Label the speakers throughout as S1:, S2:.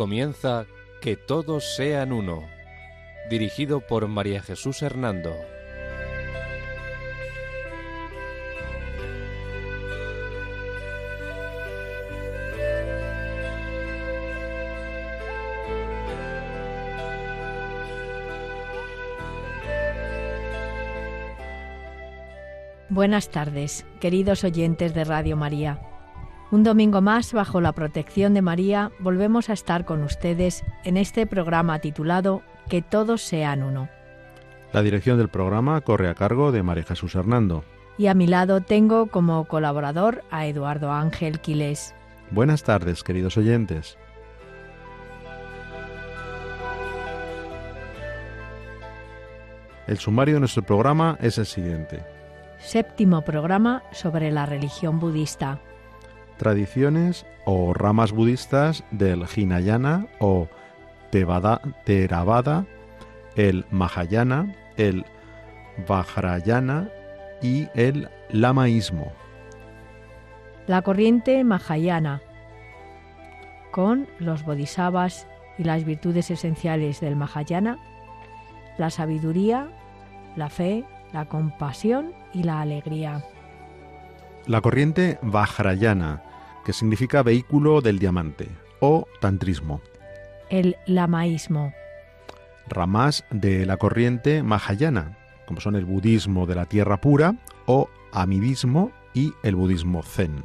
S1: Comienza Que todos sean uno, dirigido por María Jesús Hernando.
S2: Buenas tardes, queridos oyentes de Radio María. Un domingo más, bajo la protección de María, volvemos a estar con ustedes en este programa titulado Que todos sean uno.
S3: La dirección del programa corre a cargo de María Jesús Hernando.
S2: Y a mi lado tengo como colaborador a Eduardo Ángel Quilés.
S3: Buenas tardes, queridos oyentes. El sumario de nuestro programa es el siguiente.
S2: Séptimo programa sobre la religión budista.
S3: Tradiciones o ramas budistas del Hinayana o Tevada, Theravada, el Mahayana, el Vajrayana y el Lamaísmo.
S2: La corriente Mahayana, con los bodhisattvas y las virtudes esenciales del Mahayana, la sabiduría, la fe, la compasión y la alegría.
S3: La corriente Vajrayana, que significa vehículo del diamante, o tantrismo.
S2: El lamaísmo.
S3: Ramas de la corriente Mahayana, como son el budismo de la tierra pura o amidismo y el budismo zen.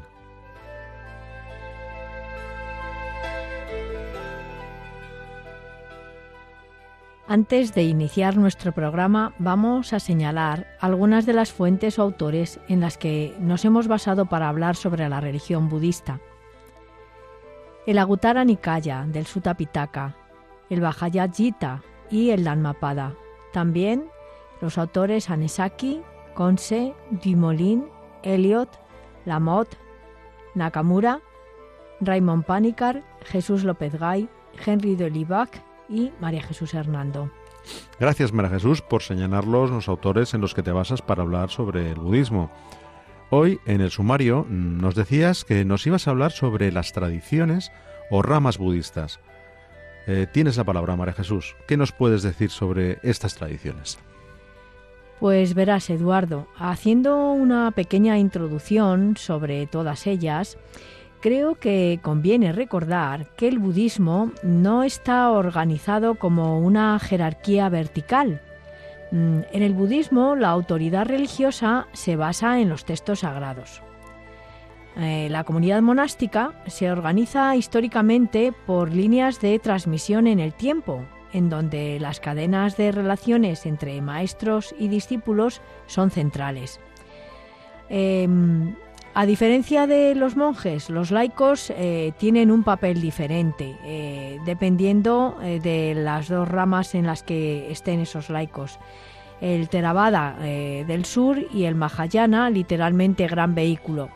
S2: Antes de iniciar nuestro programa, vamos a señalar algunas de las fuentes o autores en las que nos hemos basado para hablar sobre la religión budista. El Agutara Nikaya del Sutta Pitaka, el Vajrayana Gita y el Dhammapada. También los autores Anesaki, Konse, Dumoulin, Eliot, Lamotte, Nakamura, Raymond Panikar, Jesús López Gay, Henry de Olivac y María Jesús Hernando.
S3: Gracias, María Jesús, por señalarlos los autores en los que te basas para hablar sobre el budismo. Hoy, en el sumario, nos decías que nos ibas a hablar sobre las tradiciones o ramas budistas. Eh, tienes la palabra, María Jesús. ¿Qué nos puedes decir sobre estas tradiciones?
S2: Pues verás, Eduardo, haciendo una pequeña introducción sobre todas ellas, creo que conviene recordar que el budismo no está organizado como una jerarquía vertical. Mm, En el budismo la autoridad religiosa se basa en los textos sagrados. Eh, la comunidad monástica se organiza históricamente por líneas de transmisión en el tiempo, en donde las cadenas de relaciones entre maestros y discípulos son centrales. Em, a diferencia de los monjes, los laicos eh, tienen un papel diferente, eh, dependiendo eh, de las dos ramas en las que estén esos laicos. El Theravada del sur y el Mahayana, literalmente gran vehículo.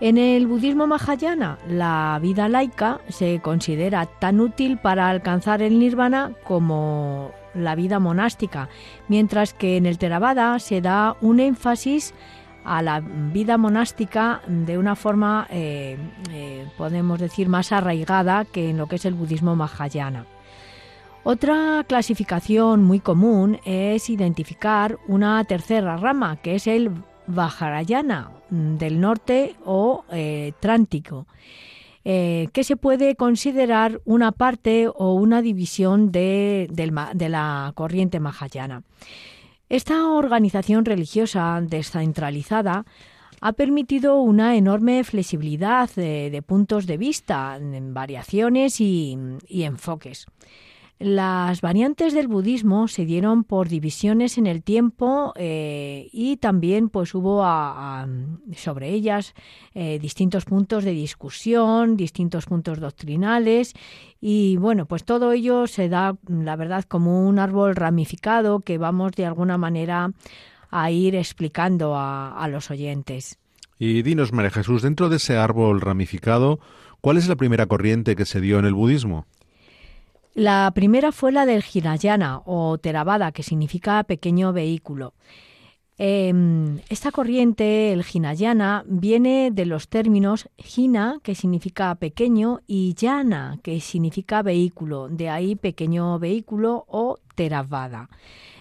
S2: En el budismo Mahayana, la vida laica se considera tan útil para alcanzar el nirvana como la vida monástica, mientras que en el Theravada se da un énfasis a la vida monástica de una forma, eh, eh, podemos decir, más arraigada que en lo que es el budismo mahayana. Otra clasificación muy común es identificar una tercera rama, que es el Vajrayana del norte o eh, Trántico, que se puede considerar una parte o una división de, de la corriente Mahayana. Esta organización religiosa descentralizada ha permitido una enorme flexibilidad de, de puntos de vista, en variaciones y enfoques. Las variantes del budismo se dieron por divisiones en el tiempo eh, y también pues hubo a- sobre ellas eh, distintos puntos de discusión, distintos puntos doctrinales y bueno pues todo ello se da la verdad como un árbol ramificado que vamos de alguna manera a ir explicando a, a los oyentes.
S3: Y dinos, María Jesús, dentro de ese árbol ramificado, ¿cuál es la primera corriente que se dio en el budismo?
S2: La primera fue la del Hinayana o Theravada, que significa pequeño vehículo. Em, esta corriente, el Hinayana, viene de los términos Hina, que significa pequeño, y Yana, que significa vehículo, de ahí pequeño vehículo o Theravada.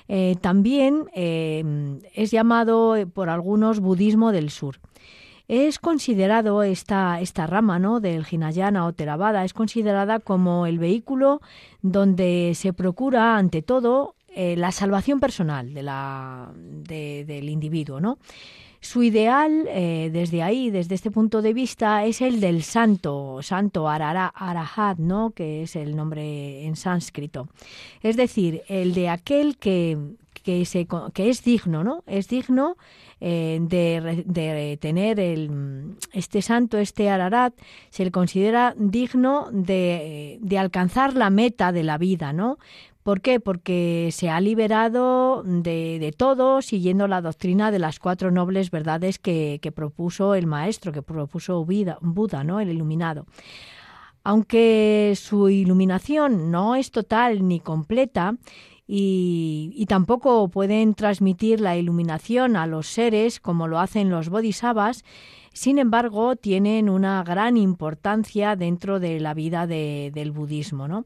S2: Eh, también em, es llamado por algunos budismo del sur. Es considerado esta, esta rama ¿no? del Hinayana o Theravada, es considerada como el vehículo donde se procura, ante todo, eh, la salvación personal de la, del individuo, ¿no? Su ideal, eh, desde ahí, desde este punto de vista, es el del santo, santo Arahat, ¿no? que es el nombre en sánscrito. Es decir, el de aquel que, que, es digno, ¿no? Es digno eh, de, tener el, este santo, este Ararat, se le considera digno de, alcanzar la meta de la vida, ¿no? ¿Por qué? Porque se ha liberado de, de, todo siguiendo la doctrina de las cuatro nobles verdades que, que propuso el maestro, que propuso Buda, ¿no? el iluminado. Aunque su iluminación no es total ni completa, y, y, tampoco pueden transmitir la iluminación a los seres como lo hacen los bodhisattvas, sin embargo, tienen una gran importancia dentro de la vida de, del budismo. ¿no?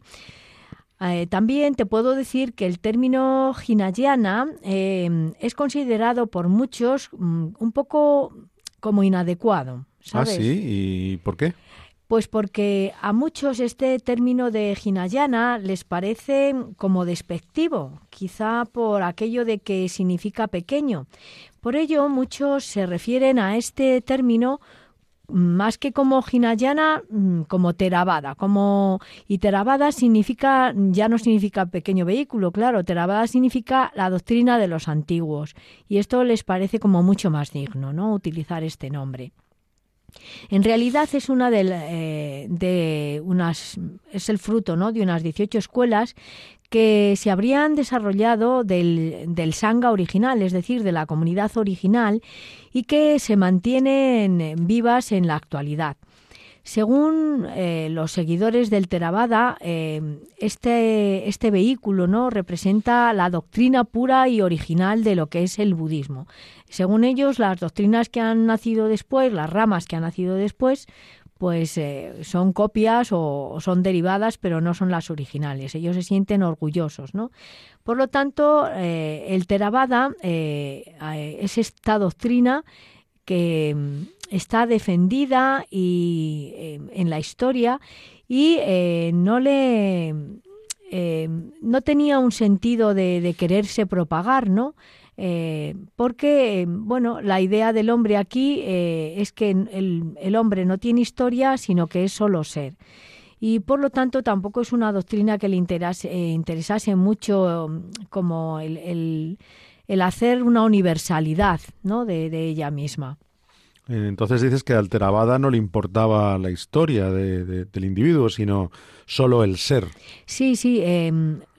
S2: Eh, también te puedo decir que el término hinayana eh, es considerado por muchos mm, un poco como inadecuado.
S3: Ah, sí, ¿y por qué?
S2: Pues porque a muchos este término de hinayana les parece como despectivo, quizá por aquello de que significa pequeño. Por ello, muchos se refieren a este término más que como Hinayana, mm, como Theravada. Como, y Theravada significa, ya no significa pequeño vehículo, claro, Theravada significa la doctrina de los antiguos. Y esto les parece como mucho más digno, ¿no? Utilizar este nombre. En realidad es una eh, de, unas es el fruto ¿no? de unas 18 escuelas que se habrían desarrollado del, del sangha original, es decir, de la comunidad original, y que se mantienen vivas en la actualidad. Según eh, los seguidores del Theravada, eh, este, este vehículo ¿no? representa la doctrina pura y original de lo que es el budismo. Según ellos, las doctrinas que han nacido después, las ramas que han nacido después, pues eh, son copias o, son derivadas, pero no son las originales. Ellos se sienten orgullosos, ¿no? Por lo tanto, eh, el Theravada eh, es esta doctrina que mm, está defendida y, en la historia y no le no tenía un sentido de, de quererse propagar, ¿no? Eh, porque, bueno, la idea del hombre aquí eh, es que el, hombre no tiene historia, sino que es solo ser. Y por lo tanto tampoco es una doctrina que le eh, interesase mucho mm, como el, hacer una universalidad ¿no? de, de ella misma.
S3: Entonces dices que a Theravada no le importaba la historia de, de, del individuo, sino solo el ser.
S2: Sí, sí, eh,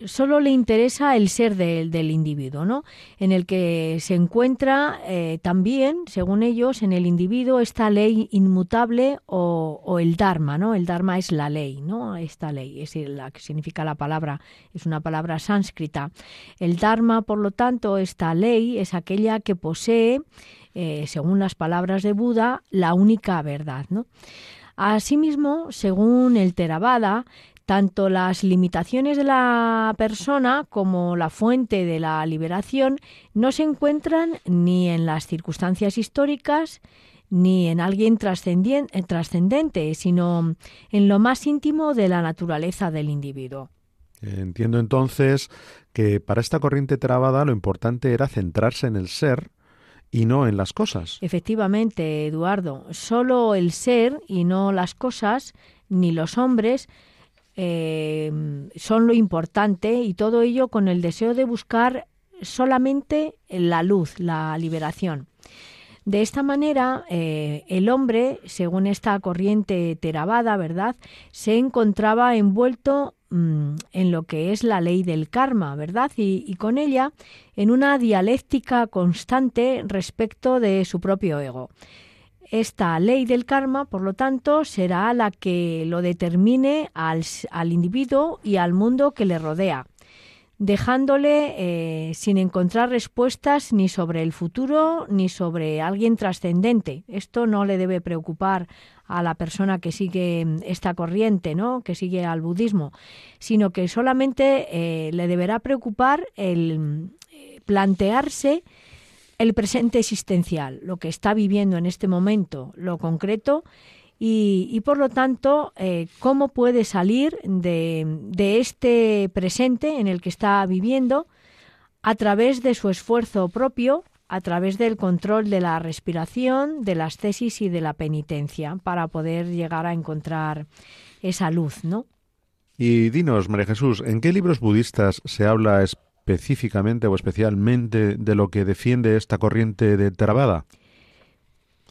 S2: solo le interesa el ser de, del individuo, ¿no? En el que se encuentra eh, también, según ellos, en el individuo esta ley inmutable o, o, el Dharma, ¿no? El Dharma es la ley, ¿no? Esta ley, es la que significa la palabra, es una palabra sánscrita. El Dharma, por lo tanto, esta ley es aquella que posee eh, según las palabras de Buda, la única verdad. ¿no? Asimismo, según el Theravada, tanto las limitaciones de la persona como la fuente de la liberación no se encuentran ni en las circunstancias históricas ni en alguien trascendente, sino en lo más íntimo de la naturaleza del individuo.
S3: Entiendo entonces que para esta corriente trabada lo importante era centrarse en el ser y no en las cosas.
S2: Efectivamente, Eduardo, solo el ser y no las cosas, ni los hombres, eh, son lo importante y todo ello con el deseo de buscar solamente la luz, la liberación. De esta manera, eh, el hombre, según esta corriente teravada, ¿verdad?, se encontraba envuelto mm, en lo que es la ley del karma, ¿verdad? Y, con ella en una dialéctica constante respecto de su propio ego. Esta ley del karma, por lo tanto, será la que lo determine al, al individuo y al mundo que le rodea. dejándole eh, sin encontrar respuestas ni sobre el futuro ni sobre alguien trascendente. Esto no le debe preocupar a la persona que sigue esta corriente, ¿no? que sigue al budismo, sino que solamente eh, le deberá preocupar el eh, plantearse el presente existencial, lo que está viviendo en este momento, lo concreto, y, por lo tanto, eh, cómo puede salir de, este presente en el que está viviendo a través de su esfuerzo propio, a través del control de la respiración, de las tesis y de la penitencia, para poder llegar a encontrar esa luz, ¿no?
S3: Y dinos, María Jesús, ¿en qué libros budistas se habla específicamente o especialmente de lo que defiende esta corriente de Theravada?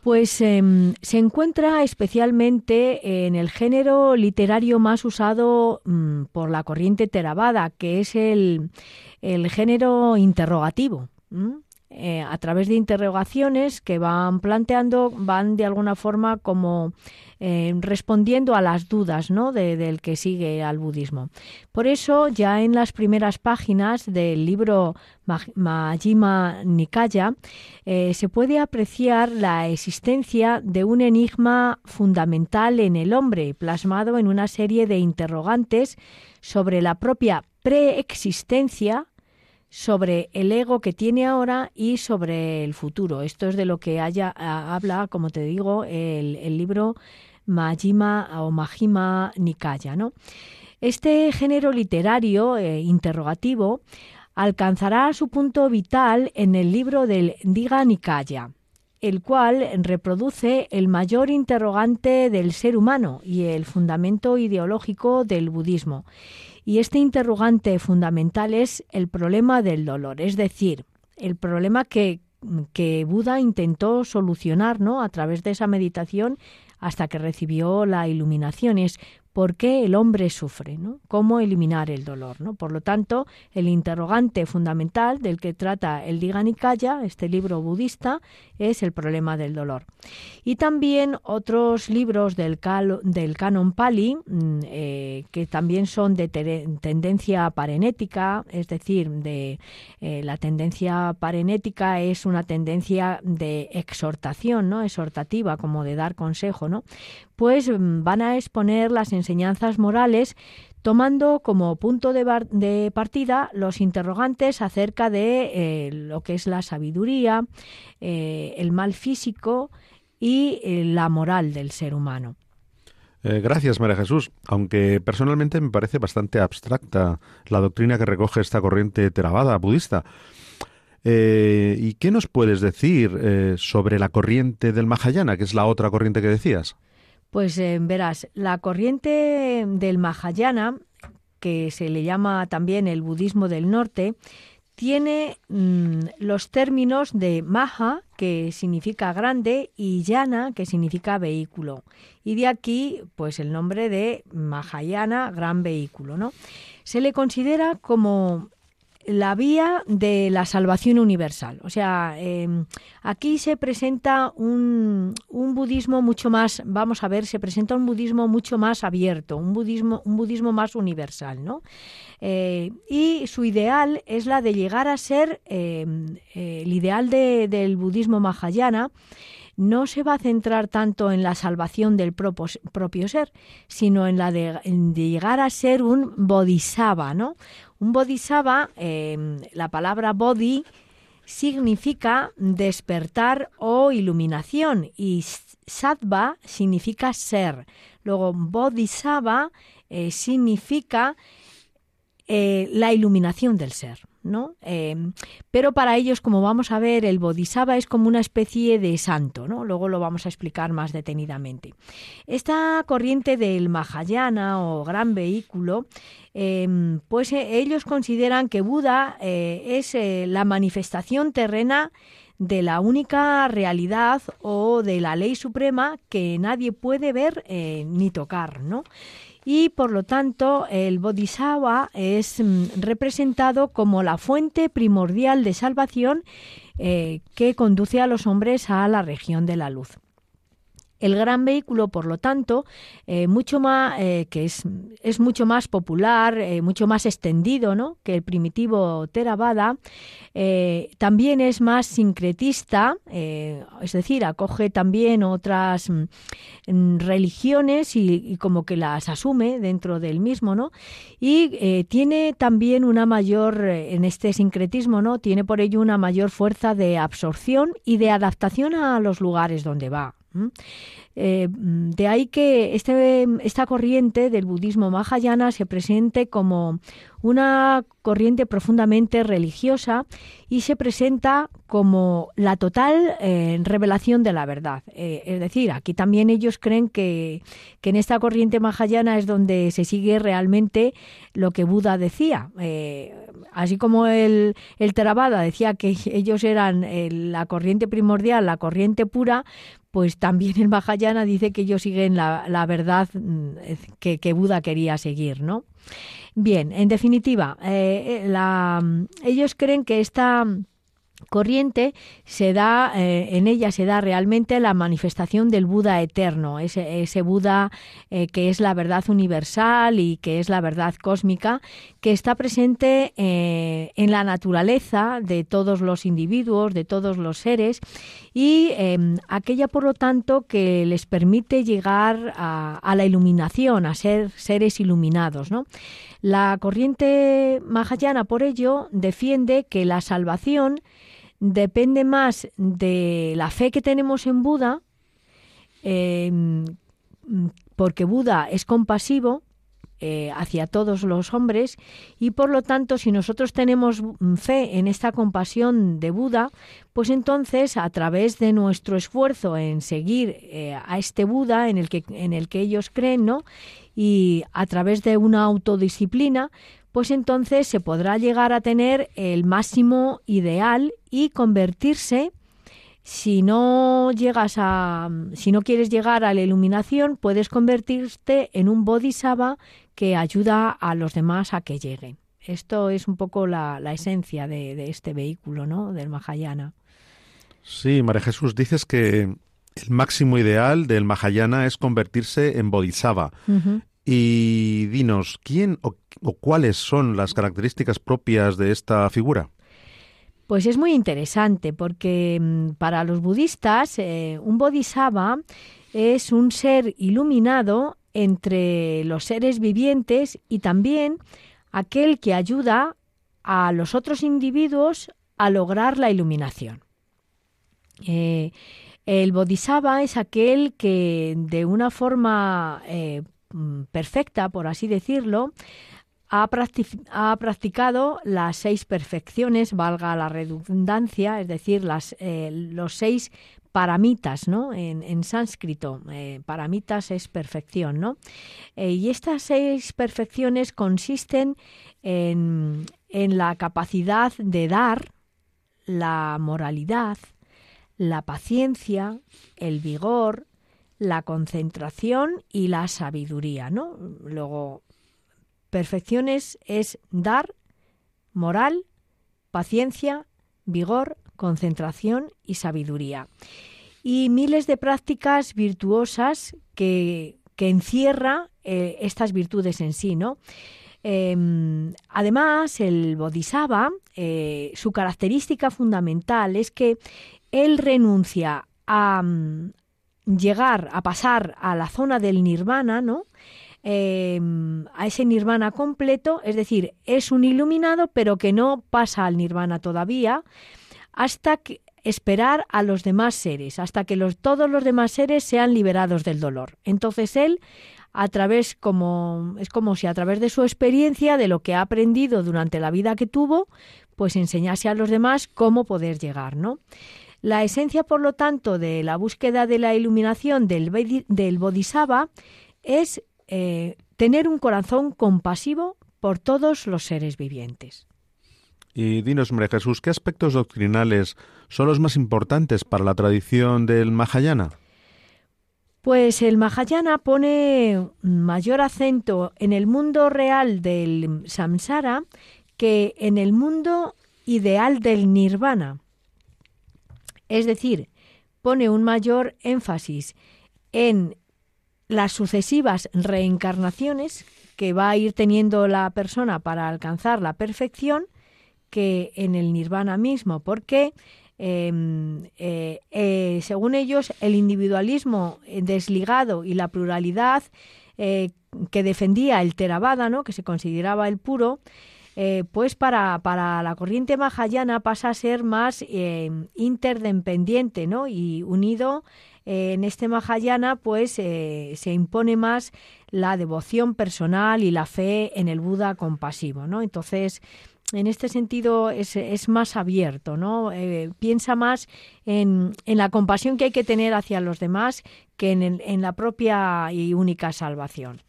S2: Pues em, se encuentra especialmente en el género literario más usado mm, por la corriente Theravada, que es el, género interrogativo. Eh, a través de interrogaciones que van planteando, van de alguna forma como eh, respondiendo a las dudas ¿no? del que sigue al budismo. Por eso, ya en las primeras páginas del libro Majima Nikaya, eh, se puede apreciar la existencia de un enigma fundamental en el hombre, plasmado en una serie de interrogantes sobre la propia preexistencia sobre el ego que tiene ahora y sobre el futuro. Esto es de lo que haya, habla, como te digo, el, libro Majima o Majima Nikaya. ¿no? Este género literario eh, interrogativo alcanzará su punto vital en el libro del Diga Nikaya, el cual reproduce el mayor interrogante del ser humano y el fundamento ideológico del budismo y este interrogante fundamental es el problema del dolor, es decir, el problema que, que Buda intentó solucionar ¿no? a través de esa meditación hasta que recibió la iluminación. Es por qué el hombre sufre, ¿no? cómo eliminar el dolor. ¿no? Por lo tanto, el interrogante fundamental del que trata el Diga Nikaya, este libro budista, es el problema del dolor. Y también otros libros del, del canon Pali, mm, eh, que también son de tendencia parenética, es decir, de eh, la tendencia parenética es una tendencia de exhortación, ¿no? exhortativa, como de dar consejo, ¿no? Pues van a exponer las enseñanzas morales tomando como punto de, partida los interrogantes acerca de eh, lo que es la sabiduría, eh, el mal físico y eh, la moral del ser humano.
S3: gracias, María Jesús. Aunque personalmente me parece bastante abstracta la doctrina que recoge esta corriente Theravada budista. ¿Y qué nos puedes decir sobre la corriente del Mahayana, que es la otra corriente que decías?
S2: Pues eh, verás, la corriente del Mahayana, que se le llama también el budismo del norte, tiene mm, los términos de Maha, que significa grande, y Yana, que significa vehículo. Y de aquí, pues el nombre de Mahayana, gran vehículo, ¿no? Se le considera como la vía de la salvación universal. O sea, em, aquí se presenta un, un, budismo mucho más, vamos a ver, se presenta un budismo mucho más abierto, un budismo, un budismo más universal, ¿no? Eh, y su ideal es la de llegar a ser em, eh, el ideal del budismo mahayana no se va a centrar tanto en la salvación del propio, ser, sino en la de, de, llegar a ser un bodhisattva, ¿no? Un bodhisattva, em, la palabra bodhi significa despertar o iluminación y sattva significa ser. Luego, bodhisattva eh, significa eh, la iluminación del ser. ¿No? Em, pero para ellos, como vamos a ver, el Bodhisattva es como una especie de santo, ¿no? Luego lo vamos a explicar más detenidamente. Esta corriente del Mahayana o gran vehículo, em, pues eh, ellos consideran que Buda eh, es eh, la manifestación terrena de la única realidad o de la ley suprema que nadie puede ver ni tocar, ¿no? Y por lo tanto el Bodhisattva es mm, representado como la fuente primordial de salvación eh, que conduce a los hombres a la región de la luz. El gran vehículo, por lo tanto, eh, mucho más, eh, que es, es, mucho más popular, eh, mucho más extendido ¿no? que el primitivo Theravada, también es más sincretista, es decir, acoge también otras mm, religiones y, y, como que las asume dentro del mismo, ¿no? Y tiene también una mayor, en este sincretismo, ¿no? Tiene por ello una mayor fuerza de absorción y de adaptación a los lugares donde va. Eh, de ahí que este, esta corriente del budismo mahayana se presente como una corriente profundamente religiosa y se presenta como la total eh, revelación de la verdad. Eh, es decir, aquí también ellos creen que, que, en esta corriente mahayana es donde se sigue realmente lo que Buda decía. así como el, el Theravada decía que ellos eran la corriente primordial, la corriente pura, pues también el Mahayana dice que ellos siguen la, verdad mm, que, que, Buda quería seguir, ¿no? Bien, en definitiva, eh, eh, ellos creen que esta corriente se da eh, en ella se da realmente la manifestación del Buda eterno ese, Buda que es la verdad universal y que es la verdad cósmica que está presente en la naturaleza de todos los individuos de todos los seres y em, aquella por lo tanto que les permite llegar a, a la iluminación a ser seres iluminados ¿no? La corriente mahayana por ello defiende que la salvación depende más de la fe que tenemos en Buda, em, porque Buda es compasivo eh, hacia todos los hombres y por lo tanto si nosotros tenemos fe en esta compasión de Buda, pues entonces a través de nuestro esfuerzo en seguir eh, a este Buda en el que en el que ellos creen, ¿no? Y a través de una autodisciplina, pues entonces se podrá llegar a tener el máximo ideal y convertirse si no llegas a si no quieres llegar a la iluminación puedes convertirte en un bodhisattva que ayuda a los demás a que lleguen. Esto es un poco la, esencia de, este vehículo no del Mahayana.
S3: Sí María Jesús dices que el máximo ideal del Mahayana es convertirse en bodhisattva y dinos, ¿quién o, cuáles son las características propias de esta figura?
S2: Pues es muy interesante porque mm, para los budistas eh, un bodhisattva es un ser iluminado entre los seres vivientes y también aquel que ayuda a los otros individuos a lograr la iluminación. Eh, el bodhisattva es aquel que de una forma eh, perfecta, por así decirlo, ha, practicado las seis perfecciones, valga la redundancia, es decir, las, eh, los seis paramitas, ¿no? En, sánscrito, eh, paramitas es perfección, ¿no? Eh, y estas seis perfecciones consisten en, en la capacidad de dar, la moralidad, la paciencia, el vigor, la concentración y la sabiduría, ¿no? Luego, perfecciones es dar, moral, paciencia, vigor, concentración y sabiduría. Y miles de prácticas virtuosas que, que encierra eh, estas virtudes en sí, ¿no? Em, además, el Bodhisattva, eh, su característica fundamental es que él renuncia a, llegar a pasar a la zona del nirvana, ¿no? Em, a ese nirvana completo, es decir, es un iluminado, pero que no pasa al nirvana todavía, hasta que esperar a los demás seres, hasta que los, todos los demás seres sean liberados del dolor. Entonces él, a través como es como si a través de su experiencia, de lo que ha aprendido durante la vida que tuvo, pues enseñase a los demás cómo poder llegar, ¿no? La esencia, por lo tanto, de la búsqueda de la iluminación del, del Bodhisattva es eh, tener un corazón compasivo por todos los seres vivientes.
S3: Y dinos, María Jesús, ¿qué aspectos doctrinales son los más importantes para la tradición del Mahayana?
S2: Pues el Mahayana pone mayor acento en el mundo real del samsara que en el mundo ideal del nirvana. Es decir, pone un mayor énfasis en las sucesivas reencarnaciones que va a ir teniendo la persona para alcanzar la perfección que en el nirvana mismo, porque em, eh, eh, según ellos el individualismo desligado y la pluralidad eh, que defendía el Theravada, ¿no? que se consideraba el puro, pues para, para, la corriente mahayana pasa a ser más interdependiente ¿no? y unido en este Mahayana pues se impone más la devoción personal y la fe en el Buda compasivo, ¿no? Entonces, en este sentido es, es más abierto, ¿no? Eh, piensa más en, en, la compasión que hay que tener hacia los demás que en, en la propia y única salvación.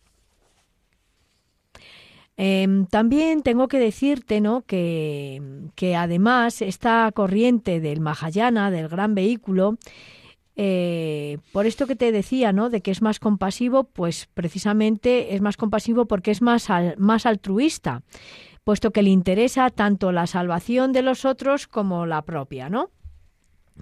S2: Em, también tengo que decirte ¿no? que, que además esta corriente del Mahayana, del gran vehículo, eh, por esto que te decía, ¿no? De que es más compasivo, pues precisamente es más compasivo porque es más, más altruista, puesto que le interesa tanto la salvación de los otros como la propia, ¿no?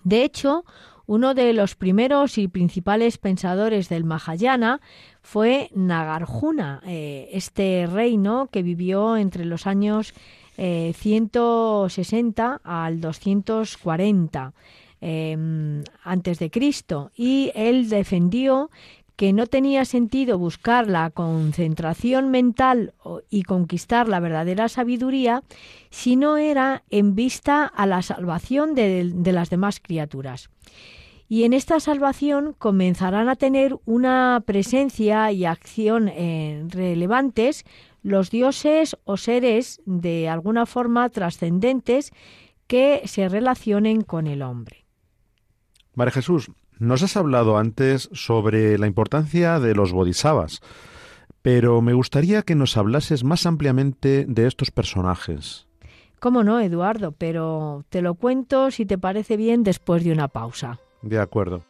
S2: De hecho, uno de los primeros y principales pensadores del Mahayana fue Nagarjuna, eh, este reino que vivió entre los años 160 eh, al 240 Em, antes de Cristo y él defendió que no tenía sentido buscar la concentración mental y conquistar la verdadera sabiduría si no era en vista a la salvación de, las demás criaturas. Y en esta salvación comenzarán a tener una presencia y acción eh, relevantes los dioses o seres de alguna forma trascendentes que se relacionen con el hombre.
S3: María Jesús, nos has hablado antes sobre la importancia de los bodhisattvas, pero me gustaría que nos hablases más ampliamente de estos personajes.
S2: Cómo no, Eduardo, pero te lo cuento si te parece bien después de una pausa.
S3: De acuerdo.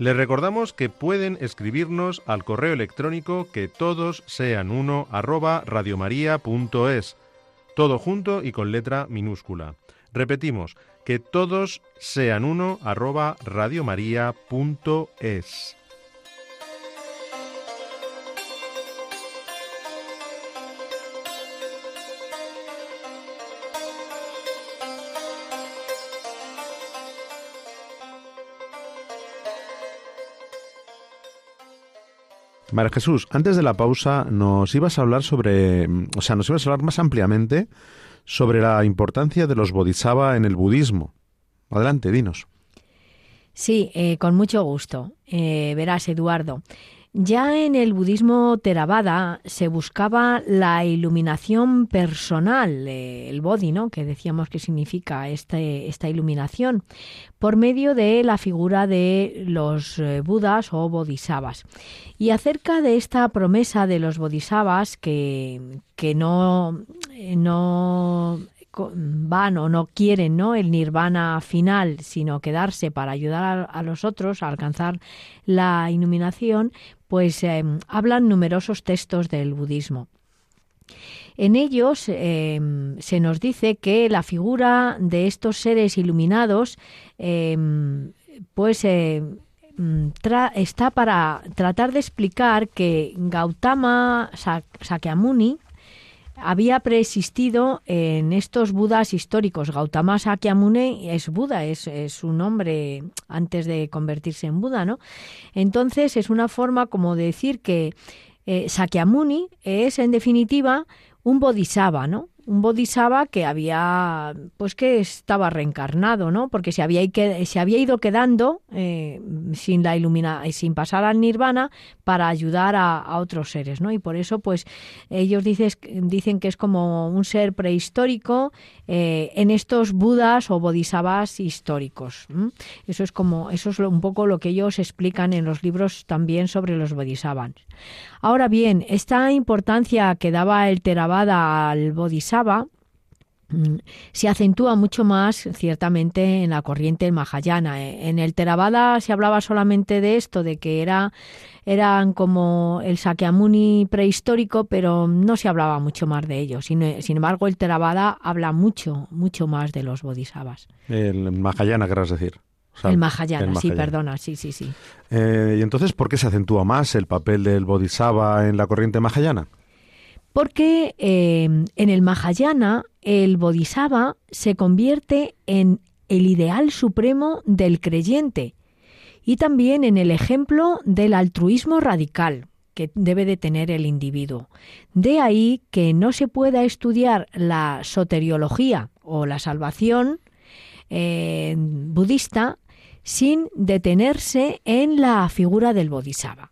S3: Les recordamos que pueden escribirnos al correo electrónico que todos sean uno arroba radiomaria.es, todo junto y con letra minúscula. Repetimos, que todos sean uno arroba radiomaria.es. María Jesús, antes de la pausa nos ibas a hablar sobre, o sea, nos ibas a hablar más ampliamente sobre la importancia de los bodhisattva en el budismo. Adelante, dinos.
S2: Sí, eh, con mucho gusto. Eh, verás, Eduardo. Ya en el budismo Theravada se buscaba la iluminación personal, eh, el bodhi, ¿no? que decíamos que significa este, esta iluminación, por medio de la figura de los eh, budas o bodhisattvas. Y acerca de esta promesa de los bodhisattvas que, no, eh, van o no quieren ¿no? el nirvana final, sino quedarse para ayudar a, los otros a alcanzar la iluminación, pues em, hablan numerosos textos del budismo. En ellos em, se nos dice que la figura de estos seres iluminados em, pues está para tratar de explicar que Gautama Sakyamuni había preexistido en estos budas históricos. Gautama Sakyamuni es Buda, es, un nombre antes de convertirse en Buda, ¿no? Entonces es una forma como de decir que eh, Sakyamuni es en definitiva un bodhisattva, ¿no? Un bodhisattva que había, pues que estaba reencarnado, ¿no? Porque se había, se había ido quedando eh, sin la ilumina, sin pasar al nirvana para ayudar a, otros seres, ¿no? Y por eso, pues, ellos dicen que es como un ser prehistórico eh, en estos budas o bodhisattvas históricos. Eso es como, eso es un poco lo que ellos explican en los libros también sobre los bodhisattvas. Ahora bien, esta importancia que daba el Theravada al bodhisattva se acentúa mucho más ciertamente en la corriente Mahayana. En el Theravada se hablaba solamente de esto, de que era eran como el Sakyamuni prehistórico, pero no se hablaba mucho más de ellos. Sin, embargo, el Theravada habla mucho, mucho más de los bodhisattvas.
S3: El Mahayana, querrás decir
S2: el, Mahayana, sí, perdona, sí, sí, sí.
S3: Eh, ¿Y entonces por qué se acentúa más el papel del Bodhisattva en la corriente Mahayana?
S2: Porque eh, en el Mahayana el Bodhisattva se convierte en el ideal supremo del creyente y también en el ejemplo del altruismo radical que debe de tener el individuo. De ahí que no se pueda estudiar la soteriología o la salvación eh, budista sin detenerse en la figura del Bodhisattva.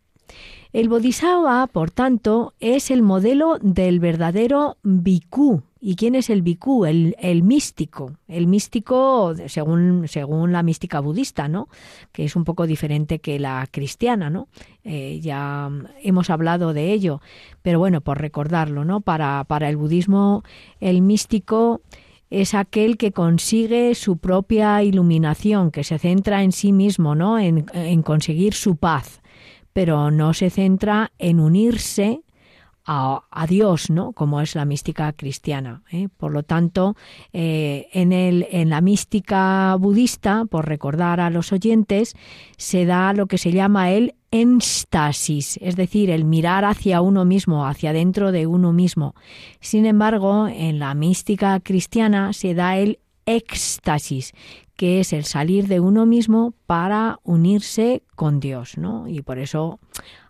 S2: El Bodhisattva, por tanto, es el modelo del verdadero bhikkhu. ¿Y quién es el bhikkhu? El, místico. El místico, según, según la mística budista, ¿no? Que es un poco diferente que la cristiana, ¿no? Eh, ya hemos hablado de ello. Pero bueno, por recordarlo, ¿no? Para, para el budismo, el místico es aquel que consigue su propia iluminación, que se centra en sí mismo, ¿no? En, conseguir su paz, pero no se centra en unirse a, Dios, ¿no? Como es la mística cristiana. ¿eh? Por lo tanto, eh, en, el, en la mística budista, por recordar a los oyentes, se da lo que se llama el éxtasis, es decir, el mirar hacia uno mismo, hacia dentro de uno mismo. Sin embargo, en la mística cristiana se da el éxtasis, que es el salir de uno mismo para unirse con Dios, ¿no? Y por eso,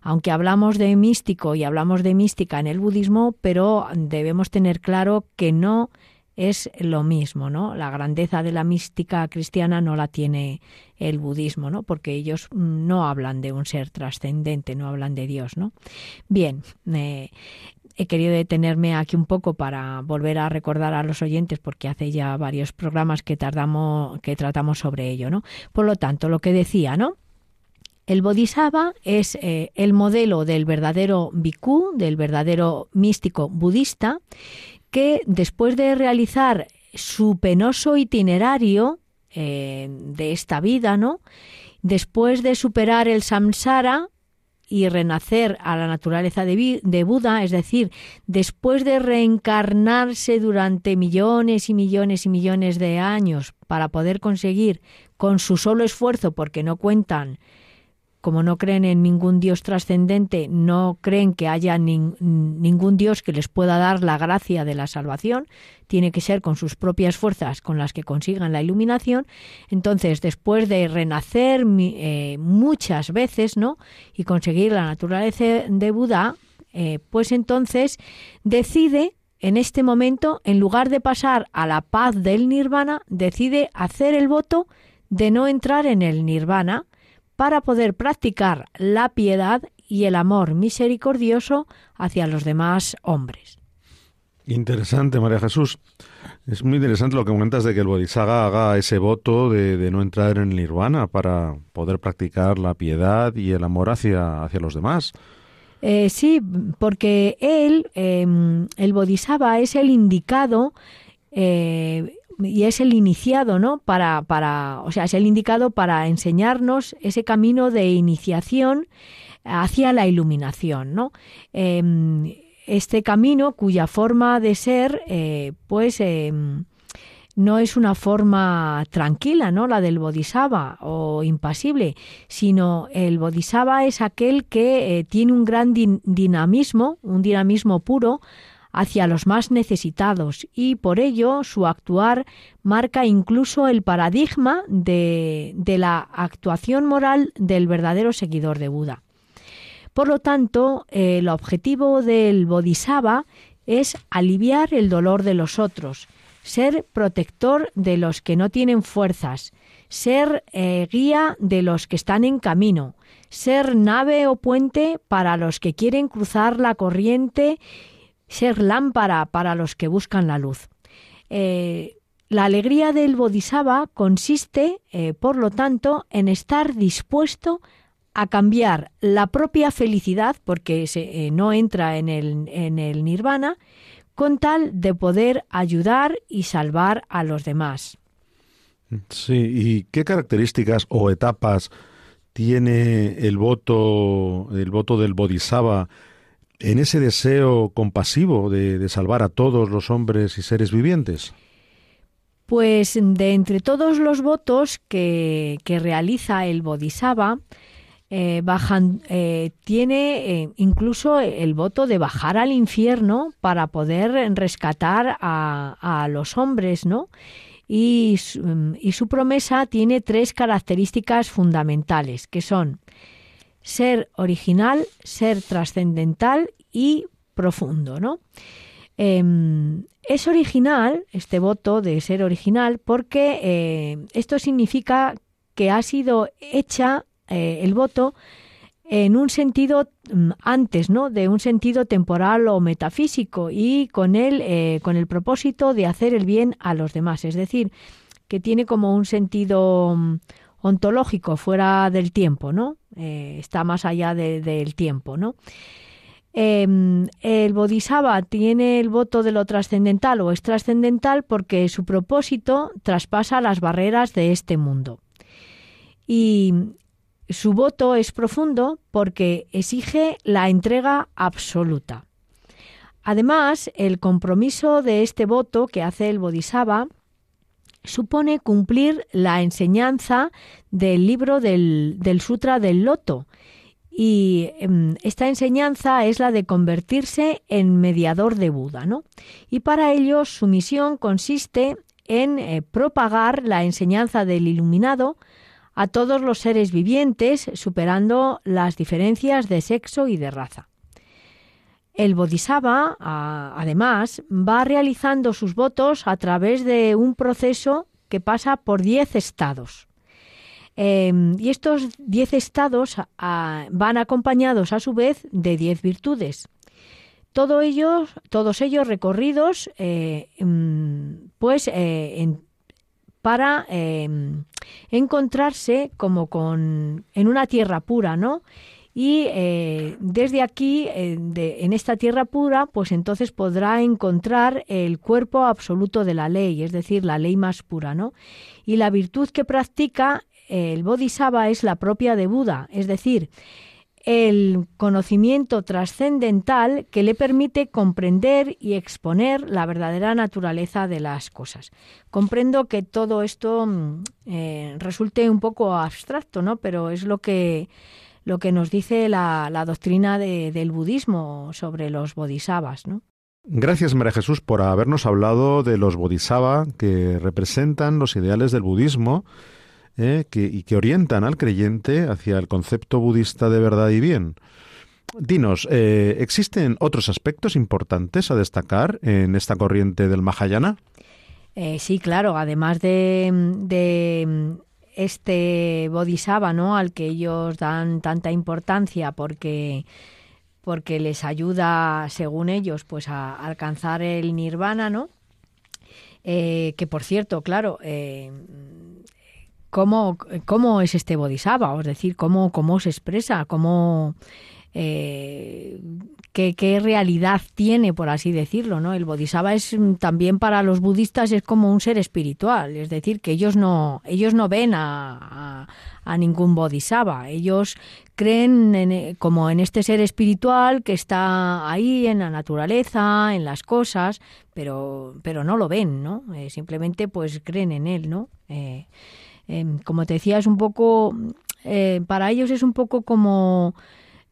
S2: aunque hablamos de místico y hablamos de mística en el budismo, pero debemos tener claro que no es lo mismo, ¿no? La grandeza de la mística cristiana no la tiene el budismo, ¿no? Porque ellos no hablan de un ser trascendente, no hablan de Dios, ¿no? Bien, he querido detenerme aquí un poco para volver a recordar a los oyentes porque hace ya varios programas que tardamos que tratamos sobre ello, ¿no? Por lo tanto, lo que decía, ¿no? El Bodhisattva es eh, el modelo del verdadero bhikkhu, del verdadero místico budista, que después de realizar su penoso itinerario eh, de esta vida, ¿no? Después de superar el samsara y renacer a la naturaleza de, Buda, es decir, después de reencarnarse durante millones y millones y millones de años para poder conseguir con su solo esfuerzo, porque no cuentan como no creen en ningún Dios trascendente, no creen que haya ningún Dios que les pueda dar la gracia de la salvación, tiene que ser con sus propias fuerzas con las que consigan la iluminación. Entonces, después de renacer eh, muchas veces, ¿no? Y conseguir la naturaleza de Buda, eh, pues entonces decide en este momento, en lugar de pasar a la paz del nirvana, decide hacer el voto de no entrar en el nirvana, para poder practicar la piedad y el amor misericordioso hacia los demás hombres.
S3: Interesante, María Jesús. Es muy interesante lo que comentas de que el Bodhisattva haga ese voto de, no entrar en el nirvana para poder practicar la piedad y el amor hacia, hacia los demás.
S2: Eh, sí, porque él, em, el Bodhisattva, es el indicado eh, y es el iniciado, ¿no? Para, para, o sea, es el indicado para enseñarnos ese camino de iniciación hacia la iluminación, ¿no? Em, este camino cuya forma de ser, eh, pues, em, no es una forma tranquila, ¿no? La del bodhisattva o impasible, sino el bodhisattva es aquel que eh, tiene un gran dinamismo, un dinamismo puro hacia los más necesitados y por ello su actuar marca incluso el paradigma de, la actuación moral del verdadero seguidor de Buda. Por lo tanto, el objetivo del bodhisattva es aliviar el dolor de los otros, ser protector de los que no tienen fuerzas, ser eh, guía de los que están en camino, ser nave o puente para los que quieren cruzar la corriente, ser lámpara para los que buscan la luz. Eh, la alegría del Bodhisattva consiste, eh, por lo tanto, en estar dispuesto a cambiar la propia felicidad, porque se, no entra en el, en el nirvana, con tal de poder ayudar y salvar a los demás.
S3: Sí, ¿y qué características o etapas tiene el voto, el voto del Bodhisattva en ese deseo compasivo de, salvar a todos los hombres y seres vivientes?
S2: Pues de entre todos los votos que, realiza el Bodhisattva, eh, bajan, eh, tiene eh, incluso el voto de bajar al infierno para poder rescatar a, los hombres, ¿no? Y su promesa tiene tres características fundamentales, que son ser original, ser trascendental y profundo, ¿no? Em, es original, este voto de ser original, porque esto significa que ha sido hecha eh, el voto en un sentido mm, antes, ¿no? De un sentido temporal o metafísico y con él, eh, con el propósito de hacer el bien a los demás. Es decir, que tiene como un sentido mm, ontológico fuera del tiempo, ¿no? Eh, está más allá del tiempo, ¿no? Em, el Bodhisattva tiene el voto de lo trascendental o es trascendental porque su propósito traspasa las barreras de este mundo. Y su voto es profundo porque exige la entrega absoluta. Además, el compromiso de este voto que hace el Bodhisattva supone cumplir la enseñanza del libro del, Sutra del Loto. Y em, esta enseñanza es la de convertirse en mediador de Buda, ¿no? Y para ello su misión consiste en eh, propagar la enseñanza del iluminado a todos los seres vivientes, superando las diferencias de sexo y de raza. El Bodhisattva, además, va realizando sus votos a través de un proceso que pasa por diez estados. Em, y estos diez estados van acompañados a su vez de diez virtudes. Todo ellos, todos ellos recorridos, eh, em, pues eh, para em, encontrarse como con en una tierra pura, ¿no? Y eh, desde aquí, eh, en esta tierra pura, pues entonces podrá encontrar el cuerpo absoluto de la ley, es decir, la ley más pura, ¿no? Y la virtud que practica el Bodhisattva es la propia de Buda, es decir, el conocimiento trascendental que le permite comprender y exponer la verdadera naturaleza de las cosas. Comprendo que todo esto mm, eh, resulte un poco abstracto, ¿no? Pero es lo que lo que nos dice la, doctrina del budismo sobre los bodhisattvas, ¿no?
S3: Gracias, María Jesús, por habernos hablado de los bodhisattvas que representan los ideales del budismo ¿eh? que, y que orientan al creyente hacia el concepto budista de verdad y bien. Dinos, eh, ¿existen otros aspectos importantes a destacar en esta corriente del Mahayana?
S2: Eh, sí, claro, además de, de este bodhisattva. Al que ellos dan tanta importancia porque porque les ayuda, según ellos, pues a alcanzar el nirvana, ¿no? que por cierto, claro, cómo, cómo es este bodhisattva, es decir, cómo, cómo se expresa, cómo, eh, qué realidad tiene, por así decirlo, ¿no? El bodhisattva es mm, también para los budistas es como un ser espiritual, es decir, que ellos no ellos no ven a, a, ningún bodhisattva, ellos creen en, como en este ser espiritual que está ahí en la naturaleza, en las cosas, pero pero no lo ven, ¿no? Eh, simplemente pues creen en él, ¿no? Eh, em, como te decía, es un poco eh, para ellos es un poco como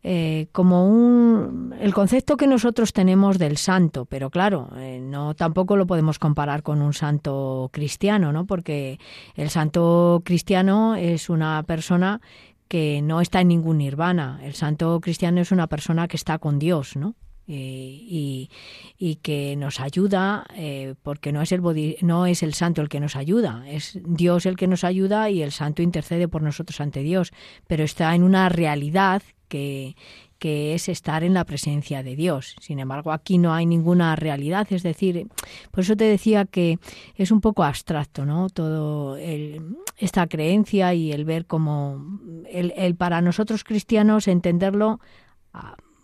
S2: eh, como un el concepto que nosotros tenemos del santo, pero claro, eh, no tampoco lo podemos comparar con un santo cristiano, ¿no? Porque el santo cristiano es una persona que no está en ningún nirvana. El santo cristiano es una persona que está con Dios, ¿no? Y, y, que nos ayuda eh, porque no es el no es el santo el que nos ayuda es Dios el que nos ayuda y el santo intercede por nosotros ante Dios pero está en una realidad que, que es estar en la presencia de Dios. Sin embargo, aquí no hay ninguna realidad, es decir, por eso te decía que es un poco abstracto, ¿no? Todo esta creencia y el ver cómo el, el para nosotros cristianos entenderlo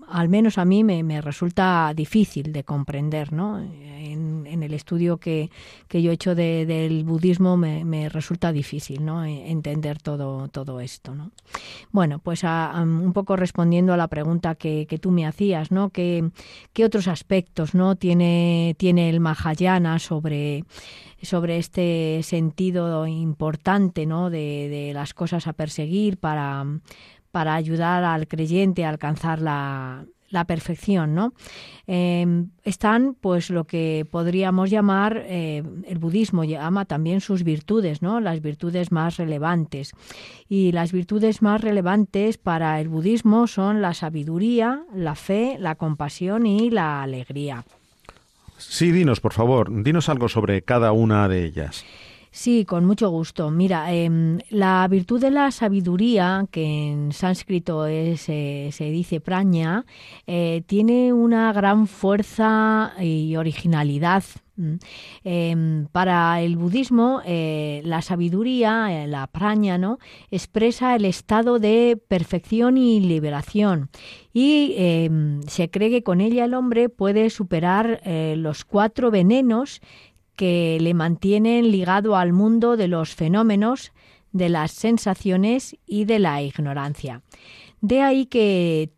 S2: al menos a mí me, resulta difícil de comprender, ¿no? En, el estudio que, yo he hecho del budismo me, resulta difícil, ¿no? E, entender todo, todo esto, ¿no? Bueno, pues un poco respondiendo a la pregunta que, tú me hacías, ¿no? ¿Qué, qué otros aspectos, ¿no? Tiene, tiene el Mahayana sobre sobre este sentido importante ¿no? de, de las cosas a perseguir para, para ayudar al creyente a alcanzar la, perfección, ¿no? Em, están, pues, lo que podríamos llamar, eh, el budismo llama también sus virtudes, ¿no? Las virtudes más relevantes. Y las virtudes más relevantes para el budismo son la sabiduría, la fe, la compasión y la alegría.
S3: Sí, dinos, por favor, dinos algo sobre cada una de ellas.
S2: Sí, con mucho gusto. Mira, em, la virtud de la sabiduría, que en sánscrito es, se dice praña, eh, tiene una gran fuerza y originalidad. Mm. Em, para el budismo, eh, la sabiduría, eh, la praña, ¿no? expresa el estado de perfección y liberación. Y em, se cree que con ella el hombre puede superar los cuatro venenos que le mantienen ligado al mundo de los fenómenos, de las sensaciones y de la ignorancia. De ahí que,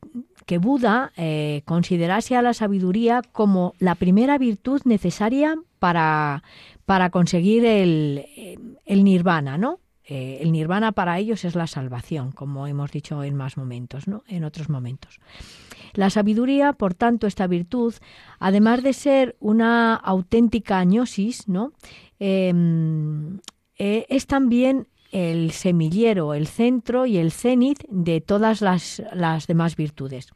S2: que Buda eh, considerase a la sabiduría como la primera virtud necesaria para, para conseguir el, el nirvana, ¿no? Eh, el nirvana para ellos es la salvación, como hemos dicho en más momentos, ¿no? En otros momentos. La sabiduría, por tanto, esta virtud, además de ser una auténtica gnosis, ¿no? Em, eh, es también el semillero, el centro y el cenit de todas las, demás virtudes.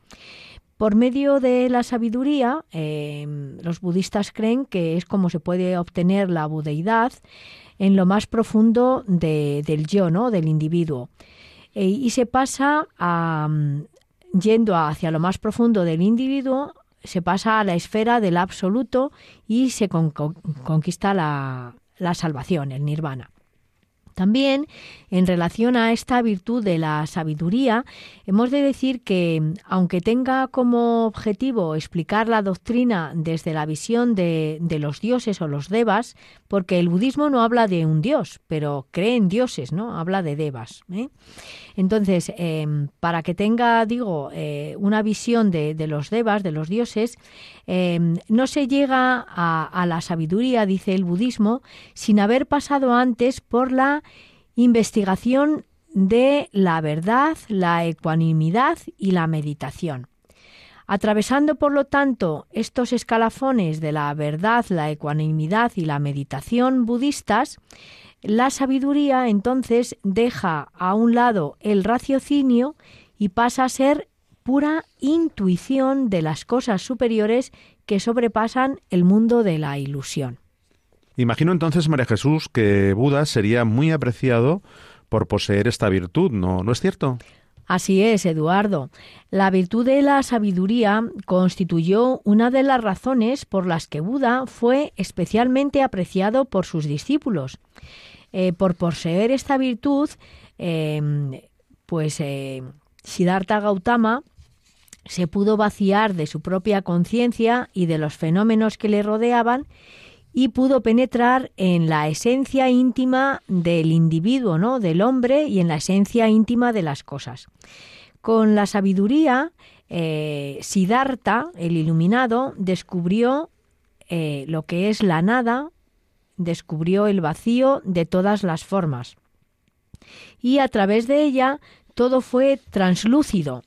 S2: Por medio de la sabiduría, em, los budistas creen que es como se puede obtener la budeidad en lo más profundo del yo, ¿no? del individuo. E, y se pasa a, yendo hacia lo más profundo del individuo, se pasa a la esfera del absoluto y se conquista la, la salvación, el nirvana. También, en relación a esta virtud de la sabiduría, hemos de decir que, aunque tenga como objetivo explicar la doctrina desde la visión de, los dioses o los devas, porque el budismo no habla de un dios, pero cree en dioses, ¿no? Habla de devas. ¿eh? Entonces, em, para que tenga, digo, eh, una visión de, los devas, de los dioses, em, no se llega a, la sabiduría, dice el budismo, sin haber pasado antes por la investigación de la verdad, la ecuanimidad y la meditación. Atravesando, por lo tanto, estos escalafones de la verdad, la ecuanimidad y la meditación budistas, la sabiduría entonces deja a un lado el raciocinio y pasa a ser pura intuición de las cosas superiores que sobrepasan el mundo de la ilusión.
S3: Imagino entonces, María Jesús, que Buda sería muy apreciado por poseer esta virtud, ¿no? ¿No es cierto?
S2: Así es, Eduardo. La virtud de la sabiduría constituyó una de las razones por las que Buda fue especialmente apreciado por sus discípulos. Eh, por poseer esta virtud, em, pues eh, Siddhartha Gautama se pudo vaciar de su propia conciencia y de los fenómenos que le rodeaban y pudo penetrar en la esencia íntima del individuo, ¿no? del hombre y en la esencia íntima de las cosas. Con la sabiduría, eh, Siddhartha, el iluminado, descubrió eh, lo que es la nada, descubrió el vacío de todas las formas. Y a través de ella todo fue translúcido.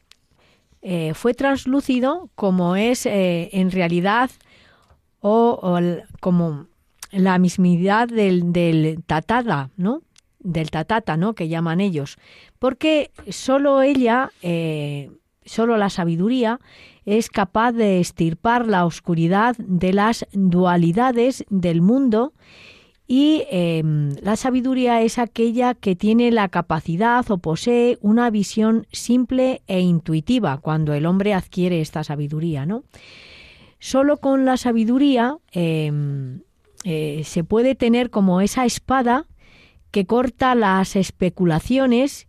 S2: Eh, fue translúcido como es en realidad o, como la mismidad del, del tatada, ¿no? Del tatata, ¿no? Que llaman ellos. Porque solo ella, eh, solo la sabiduría, es capaz de estirpar la oscuridad de las dualidades del mundo y em, la sabiduría es aquella que tiene la capacidad o posee una visión simple e intuitiva cuando el hombre adquiere esta sabiduría, ¿no? Solo con la sabiduría em, eh, se puede tener como esa espada que corta las especulaciones,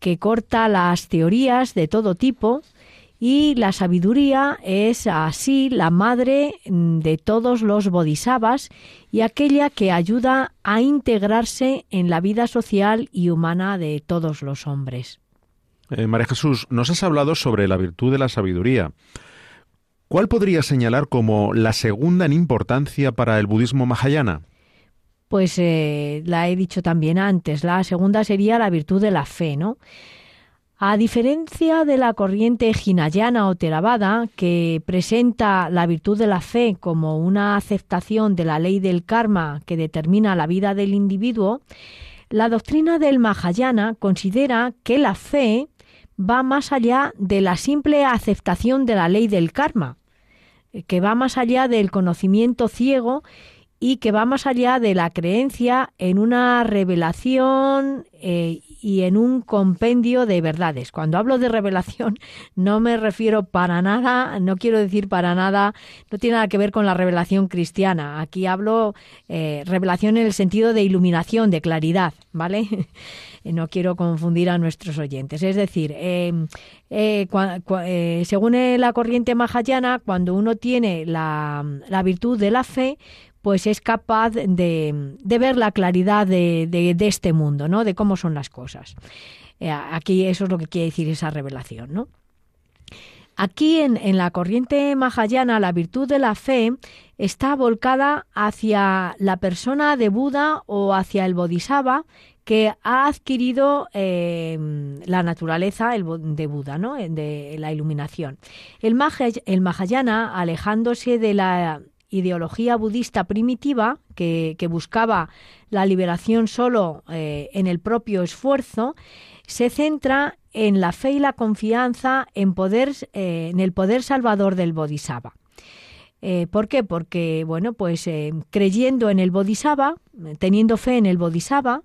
S2: que corta las teorías de todo tipo, y la sabiduría es así la madre de todos los bodhisattvas y aquella que ayuda a integrarse en la vida social y humana de todos los hombres.
S3: Eh, María Jesús, nos has hablado sobre la virtud de la sabiduría. ¿Cuál podría señalar como la segunda en importancia para el budismo mahayana?
S2: Pues eh, la he dicho también antes. La segunda sería la virtud de la fe, ¿no? A diferencia de la corriente Hinayana o Theravada, que presenta la virtud de la fe como una aceptación de la ley del karma que determina la vida del individuo, la doctrina del Mahayana considera que la fe va más allá de la simple aceptación de la ley del karma, que va más allá del conocimiento ciego y que va más allá de la creencia en una revelación eh, y en un compendio de verdades. Cuando hablo de revelación no me refiero para nada, no quiero decir para nada, no tiene nada que ver con la revelación cristiana. Aquí hablo eh, revelación en el sentido de iluminación, de claridad, ¿vale? no quiero confundir a nuestros oyentes. Es decir, em, eh, según la corriente mahayana, cuando uno tiene la, la virtud de la fe, pues es capaz de, ver la claridad de, este mundo, ¿no? De cómo son las cosas. Eh, aquí eso es lo que quiere decir esa revelación, ¿no? Aquí en, en, la corriente mahayana la virtud de la fe está volcada hacia la persona de Buda o hacia el bodhisattva que ha adquirido eh, la naturaleza de Buda, ¿no? de la iluminación. El Mahayana, alejándose de la ideología budista primitiva que, buscaba la liberación solo eh, en el propio esfuerzo, se centra en la fe y la confianza en, poder, eh, en el poder salvador del Bodhisattva. Eh, ¿Por qué? Porque, bueno, pues creyendo en el Bodhisattva, teniendo fe en el Bodhisattva,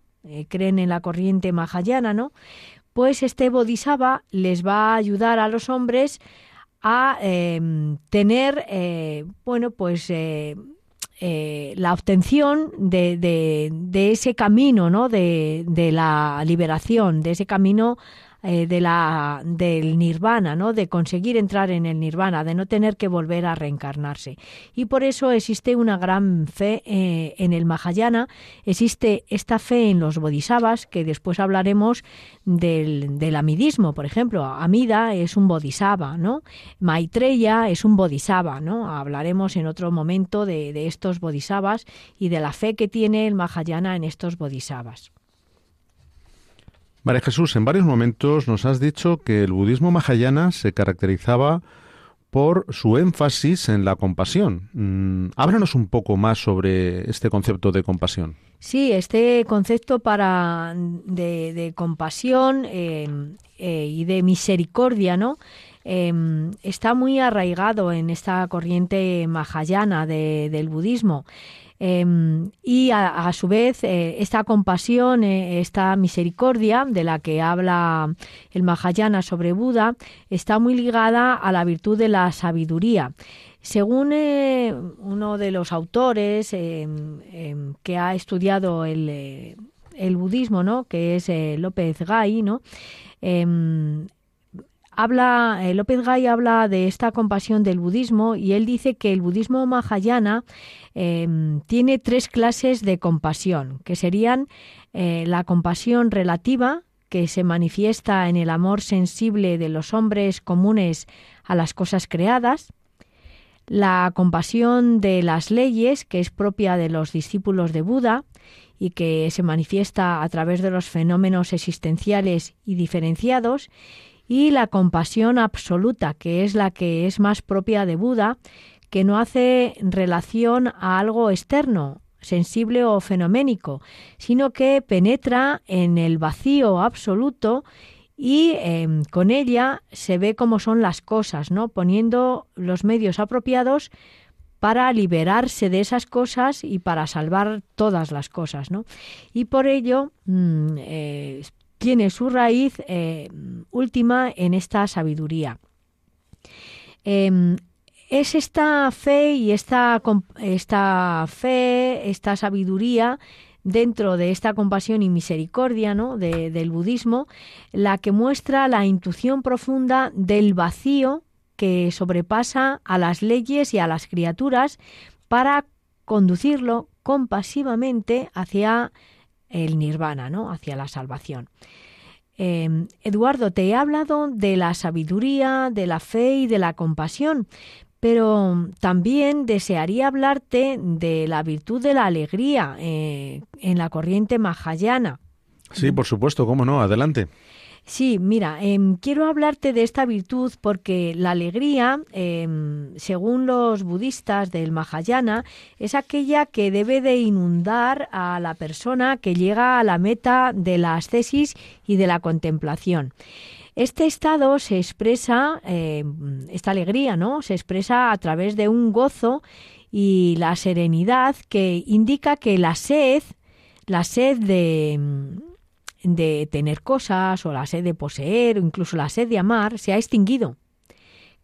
S2: creen en la corriente mahayana, ¿no? Pues este Bodhisattva les va a ayudar a los hombres a em, tener, eh, bueno, pues eh, eh, la obtención de, de, ese camino, ¿no? De, de la liberación, de ese camino eh, de la, del nirvana, ¿no? de conseguir entrar en el nirvana, de no tener que volver a reencarnarse. Y por eso existe una gran fe eh, en el Mahayana, existe esta fe en los bodhisattvas, que después hablaremos del, amidismo, por ejemplo. Amida es un bodhisattva, ¿no? Maitreya es un bodhisattva, ¿no? Hablaremos en otro momento de, de estos bodhisattvas y de la fe que tiene el Mahayana en estos bodhisattvas.
S3: María Jesús, en varios momentos nos has dicho que el budismo mahayana se caracterizaba por su énfasis en la compasión. Mm, háblanos un poco más sobre este concepto de compasión.
S2: Sí, este concepto para de, compasión eh, eh, y de misericordia, ¿no? Em, está muy arraigado en esta corriente mahayana del budismo. Em, y a, su vez, eh, esta compasión, eh, esta misericordia de la que habla el Mahayana sobre Buda, está muy ligada a la virtud de la sabiduría. Según eh, uno de los autores em, em, que ha estudiado el, el, budismo, ¿no? que es López Gay, ¿no? habla, López Gay habla de esta compasión del budismo y él dice que el budismo mahayana em, tiene tres clases de compasión, que serían eh, la compasión relativa, que se manifiesta en el amor sensible de los hombres comunes a las cosas creadas, la compasión de las leyes, que es propia de los discípulos de Buda y que se manifiesta a través de los fenómenos existenciales y diferenciados, y la compasión absoluta, que es la que es más propia de Buda, que no hace relación a algo externo, sensible o fenoménico, sino que penetra en el vacío absoluto y em, con ella se ve cómo son las cosas, ¿no? Poniendo los medios apropiados para liberarse de esas cosas y para salvar todas las cosas, ¿no? Y por ello mm, eh, tiene su raíz eh, última en esta sabiduría. Em, es esta fe y esta, esta fe, esta sabiduría dentro de esta compasión y misericordia ¿no? del budismo, la que muestra la intuición profunda del vacío que sobrepasa a las leyes y a las criaturas para conducirlo compasivamente hacia el nirvana, ¿no? hacia la salvación. Em, Eduardo, te he hablado de la sabiduría, de la fe y de la compasión, pero también desearía hablarte de la virtud de la alegría eh, en la corriente mahayana.
S3: Sí, por supuesto, cómo no, adelante.
S2: Sí, mira, em, quiero hablarte de esta virtud porque la alegría, em, según los budistas del Mahayana, es aquella que debe de inundar a la persona que llega a la meta de la ascesis y de la contemplación. Este estado se expresa, em, esta alegría, ¿no? Se expresa a través de un gozo y la serenidad que indica que la sed, la sed de de tener cosas o la sed de poseer o incluso la sed de amar se ha extinguido,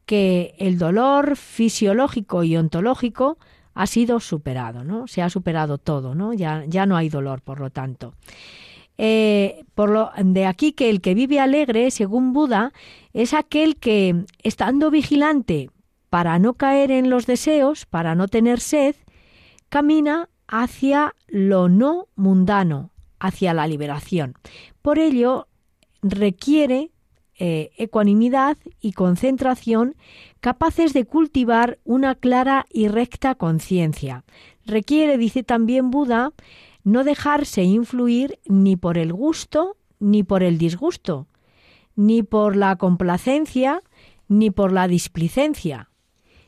S2: que el dolor fisiológico y ontológico ha sido superado, ¿no? Se ha superado todo, ¿no? Ya, ya no hay dolor, por lo tanto. Eh, por lo, de aquí que el que vive alegre, según Buda, es aquel que, estando vigilante para no caer en los deseos, para no tener sed, camina hacia lo no mundano, hacia la liberación. Por ello, requiere eh, ecuanimidad y concentración capaces de cultivar una clara y recta conciencia. Requiere, dice también Buda, no dejarse influir ni por el gusto ni por el disgusto, ni por la complacencia ni por la displicencia.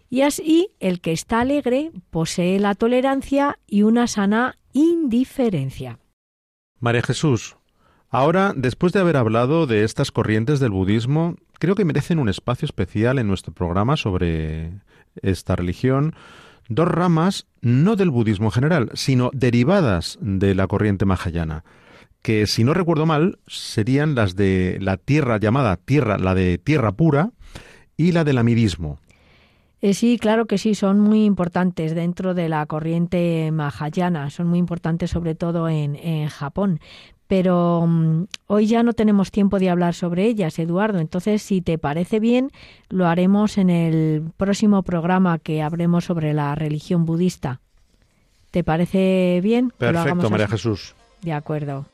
S2: Y así el que está alegre posee la tolerancia y una sana indiferencia.
S3: María Jesús, ahora, después de haber hablado de estas corrientes del budismo, creo que merecen un espacio especial en nuestro programa sobre esta religión, dos ramas no del budismo general, sino derivadas de la corriente mahayana, que si no recuerdo mal serían las de la tierra llamada tierra, la de tierra pura y la del amidismo.
S2: Eh, sí, claro que sí, son muy importantes dentro de la corriente mahayana, son muy importantes sobre todo en, Japón. Pero mm, hoy ya no tenemos tiempo de hablar sobre ellas, Eduardo. Entonces, si te parece bien, lo haremos en el próximo programa que hablemos sobre la religión budista. ¿Te parece bien?
S3: Perfecto, María Jesús.
S2: De acuerdo.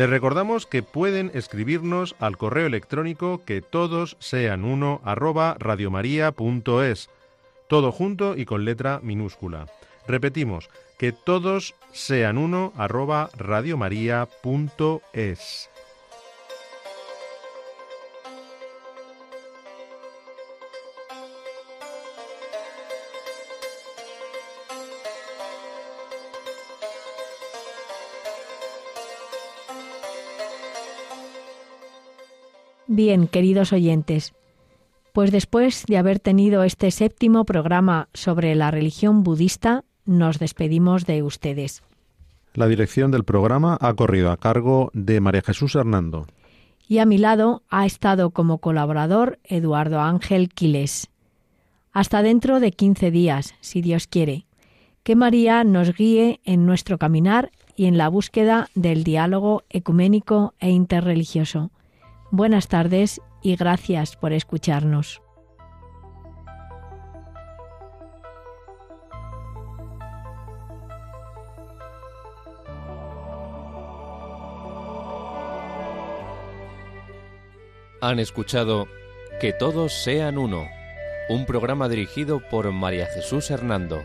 S3: Les recordamos que pueden escribirnos al correo electrónico que todos sean uno arroba radiomaria.es, todo junto y con letra minúscula. Repetimos, que todos sean uno arroba radiomaria.es.
S2: Bien, queridos oyentes, pues después de haber tenido este séptimo programa sobre la religión budista, nos despedimos de ustedes.
S3: La dirección del programa ha corrido a cargo de María Jesús Hernando.
S2: Y a mi lado ha estado como colaborador Eduardo Ángel Quiles. Hasta dentro de 15 días, si Dios quiere. Que María nos guíe en nuestro caminar y en la búsqueda del diálogo ecuménico e interreligioso Buenas tardes y gracias por escucharnos.
S1: Han escuchado Que todos sean uno, un programa dirigido por María Jesús Hernando.